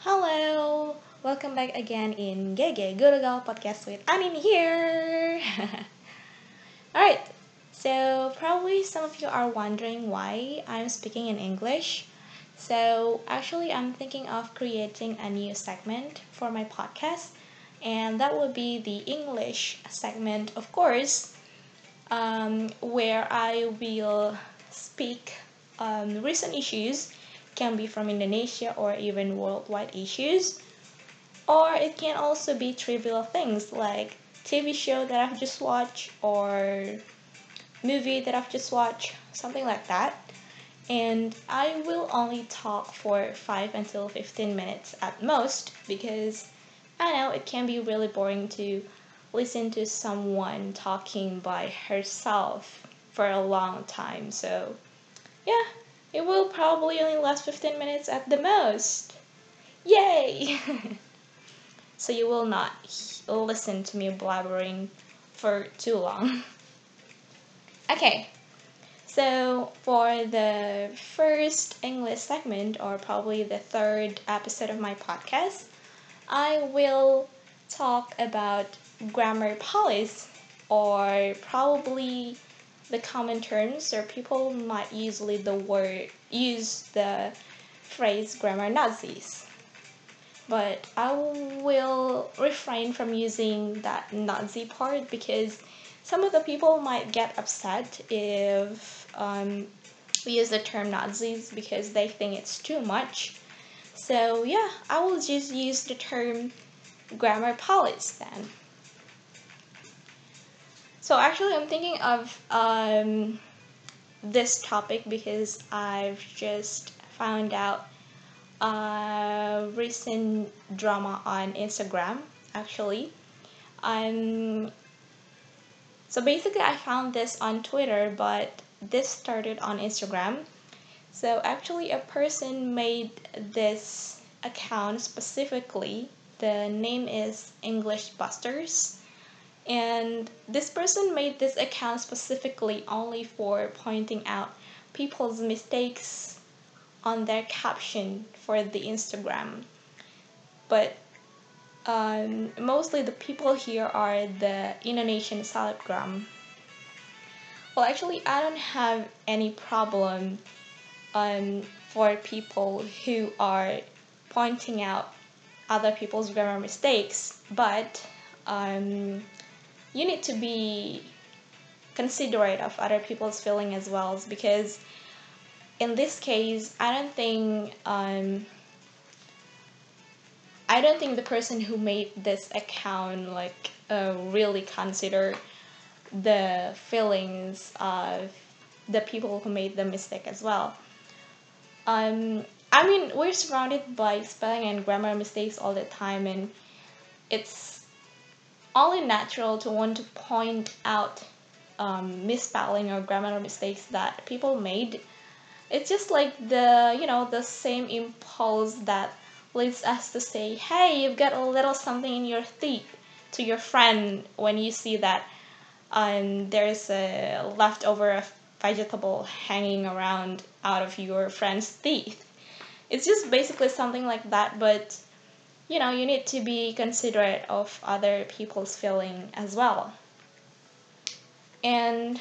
Hello, welcome back again in Gege Gurugal podcast with Anin here. Alright, so probably some of you are wondering why I'm speaking in English. So actually, I'm thinking of creating a new segment for my podcast, and that would be the English segment, of course, um, where I will speak um, recent issues can be from Indonesia or even worldwide issues. Or it can also be trivial things like TV show that I've just watched or movie that I've just watched, something like that. And I will only talk for 5 until 15 minutes at most because I know it can be really boring to listen to someone talking by herself for a long time. So, yeah, it will probably only last 15 minutes at the most. Yay! so you will not listen to me blabbering for too long. okay, so for the first English segment, or probably the third episode of my podcast, I will talk about grammar police, or probably the common terms or people might usually the word use the phrase grammar Nazis. But I will refrain from using that Nazi part because some of the people might get upset if um, we use the term Nazis because they think it's too much. So yeah, I will just use the term grammar police then. So actually, I'm thinking of um, this topic because I've just found out a recent drama on Instagram. Actually, um, so basically, I found this on Twitter, but this started on Instagram. So actually, a person made this account specifically. The name is English Busters and this person made this account specifically only for pointing out people's mistakes on their caption for the Instagram. But um, mostly the people here are the Indonesian selebgram. Well, actually, I don't have any problem um, for people who are pointing out other people's grammar mistakes, but um, you need to be considerate of other people's feeling as well because in this case i don't think um, i don't think the person who made this account like uh, really consider the feelings of the people who made the mistake as well. Um, i mean we're surrounded by spelling and grammar mistakes all the time and it's only natural to want to point out um, misspelling or grammar mistakes that people made. It's just like the you know the same impulse that leads us to say, "Hey, you've got a little something in your teeth" to your friend when you see that um, there's a leftover vegetable hanging around out of your friend's teeth. It's just basically something like that, but you know you need to be considerate of other people's feeling as well. And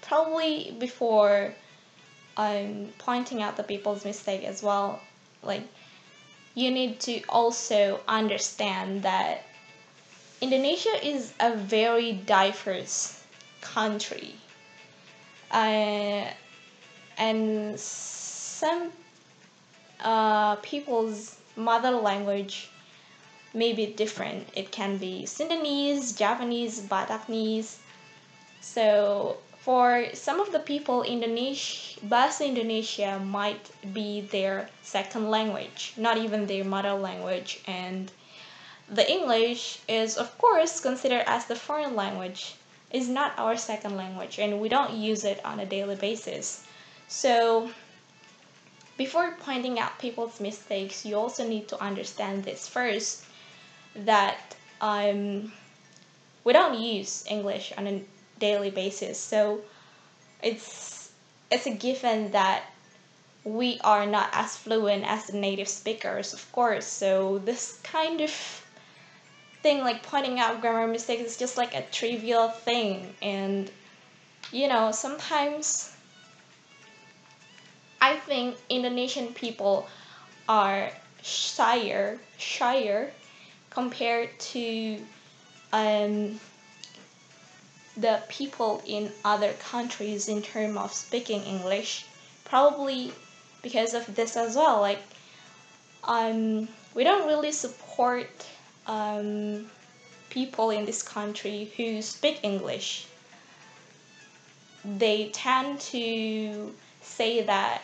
probably before I'm pointing out the people's mistake as well like you need to also understand that indonesia is a very diverse country. Uh, and some uh, people's mother language may be different. It can be Sundanese, Javanese, Bataknese. So for some of the people, Indonesia, Bahasa Indonesia might be their second language, not even their mother language. And the English is, of course, considered as the foreign language. Is not our second language, and we don't use it on a daily basis. So before pointing out people's mistakes, you also need to understand this first that um, we don't use English on a daily basis. So it's it's a given that we are not as fluent as the native speakers, of course. So this kind of thing, like pointing out grammar mistakes, is just like a trivial thing, and you know sometimes I think Indonesian people are shyer, shyer compared to um, the people in other countries in terms of speaking English. Probably because of this as well. Like, um, we don't really support um, people in this country who speak English. They tend to say that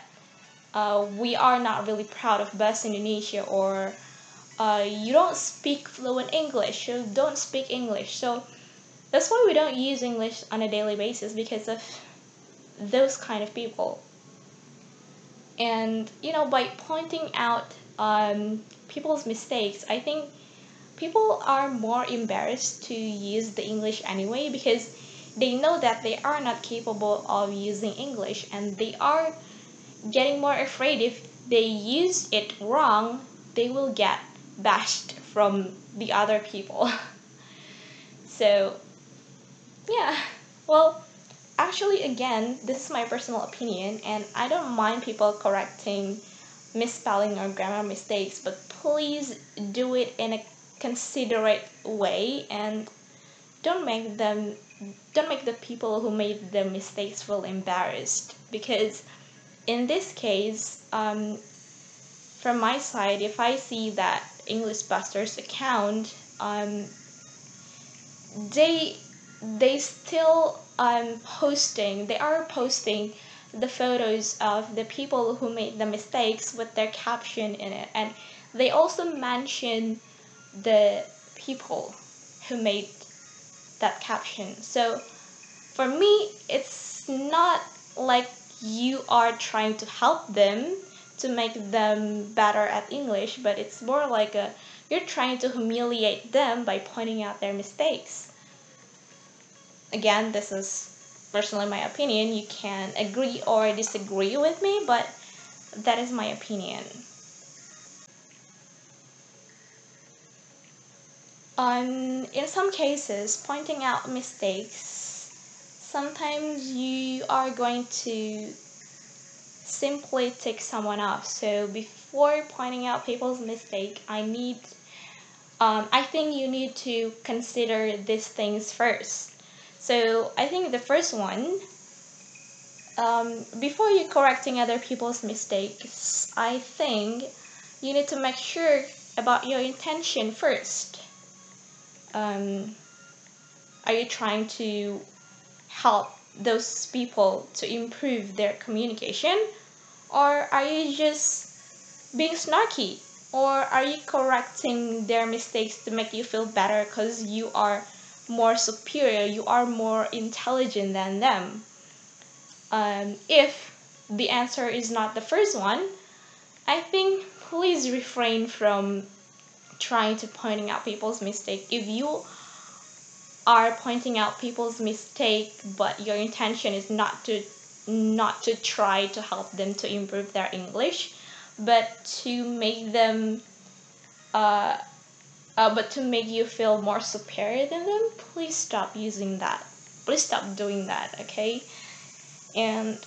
uh, we are not really proud of Bahasa Indonesia or uh, you don't speak fluent English, you don't speak English. So that's why we don't use English on a daily basis because of those kind of people. And you know, by pointing out um, people's mistakes, I think people are more embarrassed to use the English anyway because they know that they are not capable of using English and they are getting more afraid if they use it wrong, they will get bashed from the other people. so, yeah, well, actually, again, this is my personal opinion, and I don't mind people correcting misspelling or grammar mistakes, but please do it in a considerate way and don't make them don't make the people who made the mistakes feel embarrassed because in this case, um, from my side, if I see that English Busters account, um, they they still um posting. They are posting the photos of the people who made the mistakes with their caption in it, and they also mention the people who made that caption. So for me, it's not like you are trying to help them to make them better at English, but it's more like a you're trying to humiliate them by pointing out their mistakes. Again, this is personally my opinion. You can agree or disagree with me, but that is my opinion. Um, in some cases, pointing out mistakes sometimes you are going to simply tick someone off. So before pointing out people's mistake, I need um, I think you need to consider these things first. So I think the first one, um, before you correcting other people's mistakes, I think you need to make sure about your intention first. Um, are you trying to help those people to improve their communication? Or are you just being snarky? Or are you correcting their mistakes to make you feel better because you are more superior, you are more intelligent than them? Um, if the answer is not the first one, I think please refrain from trying to pointing out people's mistake. If you are pointing out people's mistake but your intention is not to not to try to help them to improve their english but to make them uh, uh, but to make you feel more superior than them please stop using that. Please stop doing that okay? And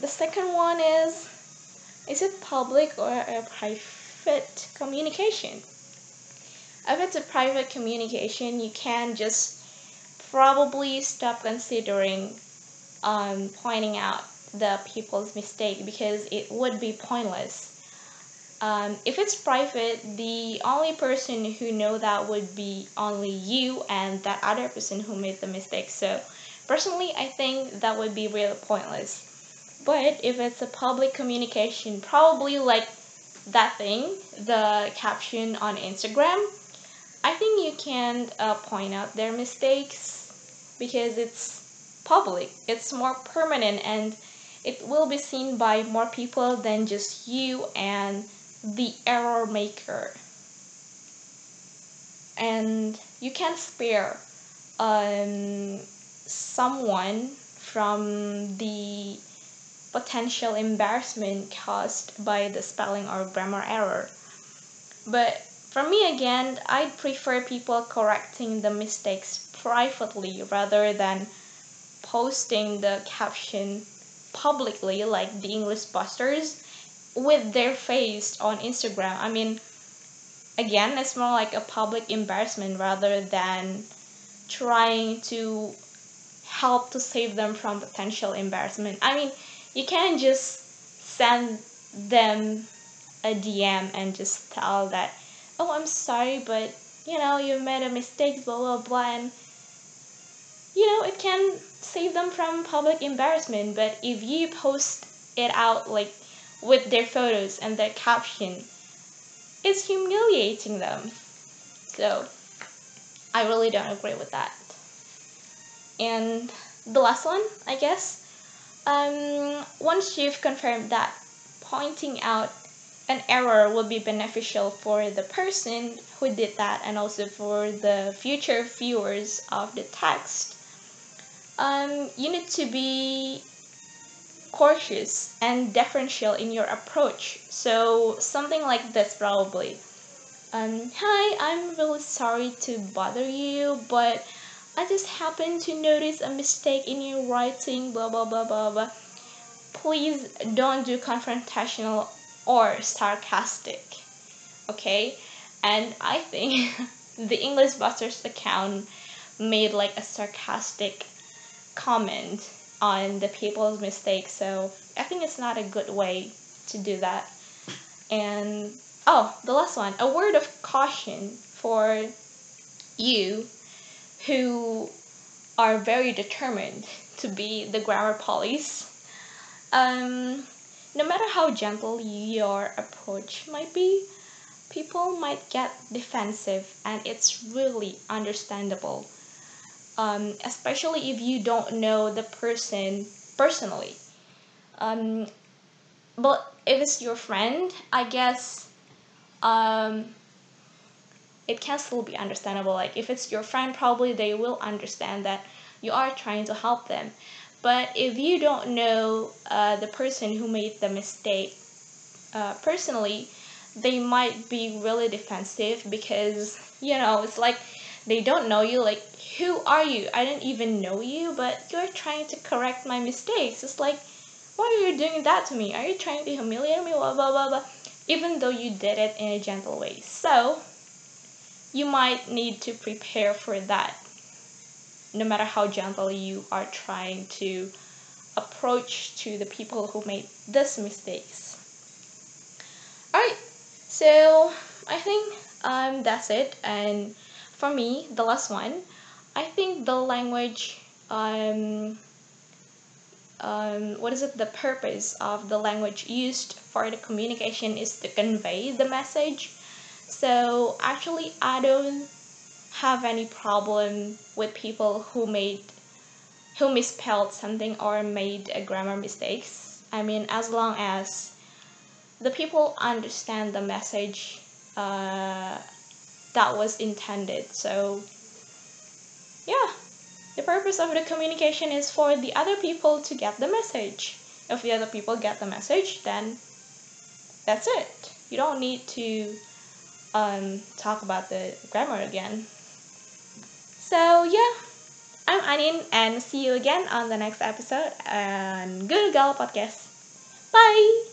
the second one is is it public or a private communication? If it's a private communication, you can just probably stop considering um, pointing out the people's mistake because it would be pointless. Um, if it's private, the only person who know that would be only you and that other person who made the mistake. So, personally, I think that would be really pointless. But if it's a public communication, probably like that thing, the caption on Instagram, I think you can uh, point out their mistakes because it's public, it's more permanent, and it will be seen by more people than just you and the error maker. And you can spare um, someone from the potential embarrassment caused by the spelling or grammar error. But for me, again, I'd prefer people correcting the mistakes privately rather than posting the caption publicly, like the English Busters, with their face on Instagram. I mean, again, it's more like a public embarrassment rather than trying to help to save them from potential embarrassment. I mean, you can't just send them a DM and just tell that, oh, I'm sorry, but you know, you made a mistake, blah blah blah, and you know, it can save them from public embarrassment. But if you post it out like with their photos and their caption, it's humiliating them. So, I really don't agree with that. And the last one, I guess, um, once you've confirmed that pointing out an error will be beneficial for the person who did that and also for the future viewers of the text, um, you need to be cautious and deferential in your approach. So, something like this probably. Um, hi, I'm really sorry to bother you, but I just happened to notice a mistake in your writing, blah blah blah blah blah. Please don't do confrontational or sarcastic. Okay? And I think the English Busters account made like a sarcastic comment on the people's mistakes, so I think it's not a good way to do that. And oh, the last one a word of caution for you who are very determined to be the grammar police. Um, no matter how gentle your approach might be, people might get defensive, and it's really understandable. Um, especially if you don't know the person personally. Um, but if it's your friend, I guess um, it can still be understandable. Like if it's your friend, probably they will understand that you are trying to help them. But if you don't know uh, the person who made the mistake uh, personally, they might be really defensive because you know it's like they don't know you. Like who are you? I didn't even know you, but you're trying to correct my mistakes. It's like why are you doing that to me? Are you trying to humiliate me? Blah blah blah blah. Even though you did it in a gentle way, so you might need to prepare for that no matter how gentle you are trying to approach to the people who made these mistakes. Alright, so I think um, that's it. And for me, the last one, I think the language, um, um, what is it, the purpose of the language used for the communication is to convey the message. So actually, I don't have any problem with people who made who misspelled something or made a grammar mistakes. I mean, as long as the people understand the message uh, that was intended. So, yeah, the purpose of the communication is for the other people to get the message. If the other people get the message, then that's it. You don't need to um, talk about the grammar again. So yeah, I'm Anin and see you again on the next episode on Google Girl Podcast. Bye!